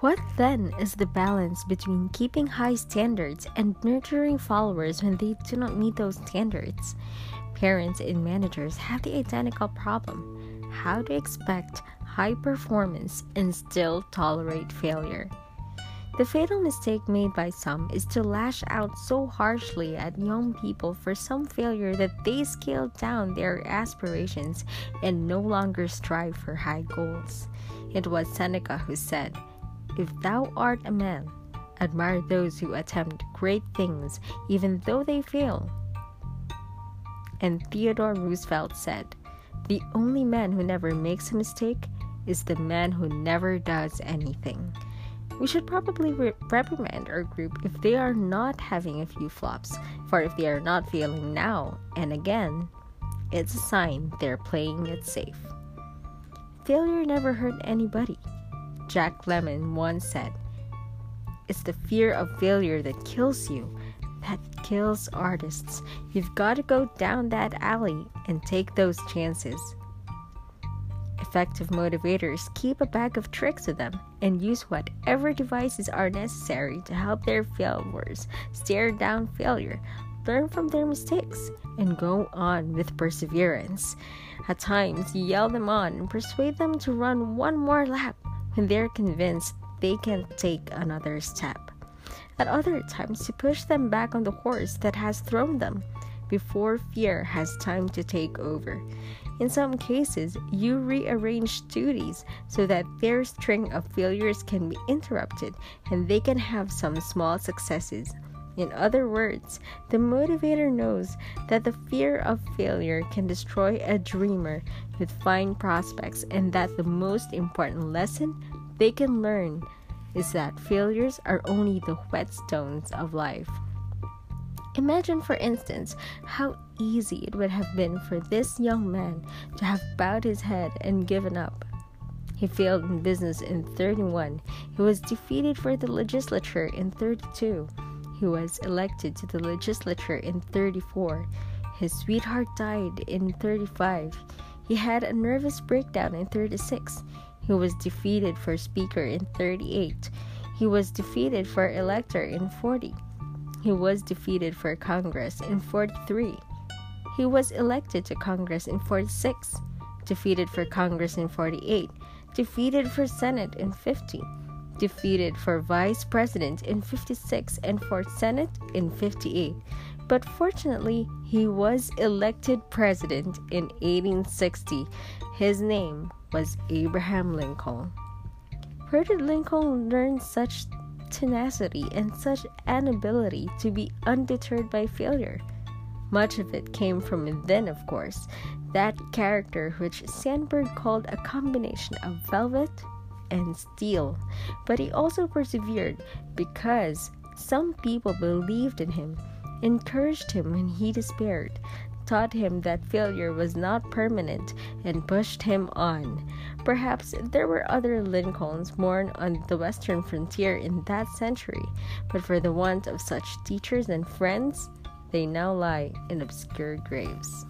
What then is the balance between keeping high standards and nurturing followers when they do not meet those standards? Parents and managers have the identical problem. How to expect high performance and still tolerate failure? The fatal mistake made by some is to lash out so harshly at young people for some failure that they scale down their aspirations and no longer strive for high goals. It was Seneca who said, If thou art a man, admire those who attempt great things even though they fail. And Theodore Roosevelt said, The only man who never makes a mistake is the man who never does anything. We should probably re- reprimand our group if they are not having a few flops, for if they are not failing now and again, it's a sign they're playing it safe. Failure never hurt anybody. Jack Lemmon once said, It's the fear of failure that kills you, that kills artists. You've got to go down that alley and take those chances. Effective motivators keep a bag of tricks with them and use whatever devices are necessary to help their followers stare down failure, learn from their mistakes, and go on with perseverance. At times, yell them on and persuade them to run one more lap when they're convinced they can take another step. At other times, you push them back on the horse that has thrown them before fear has time to take over. In some cases, you rearrange duties so that their string of failures can be interrupted and they can have some small successes. In other words, the motivator knows that the fear of failure can destroy a dreamer with fine prospects, and that the most important lesson they can learn is that failures are only the whetstones of life. Imagine, for instance, how easy it would have been for this young man to have bowed his head and given up. He failed in business in 31. He was defeated for the legislature in 32. He was elected to the legislature in 34. His sweetheart died in 35. He had a nervous breakdown in 36. He was defeated for speaker in 38. He was defeated for elector in 40. He was defeated for Congress in 43. He was elected to Congress in 46, defeated for Congress in 48, defeated for Senate in 50, defeated for Vice President in 56, and for Senate in 58. But fortunately, he was elected president in 1860. His name was Abraham Lincoln. Where did Lincoln learn such tenacity and such an ability to be undeterred by failure. Much of it came from within, of course, that character which Sandburg called a combination of velvet and steel. But he also persevered because some people believed in him, encouraged him when he despaired, taught him that failure was not permanent, and pushed him on. Perhaps there were other Lincolns born on the western frontier in that century, but for the want of such teachers and friends, they now lie in obscure graves.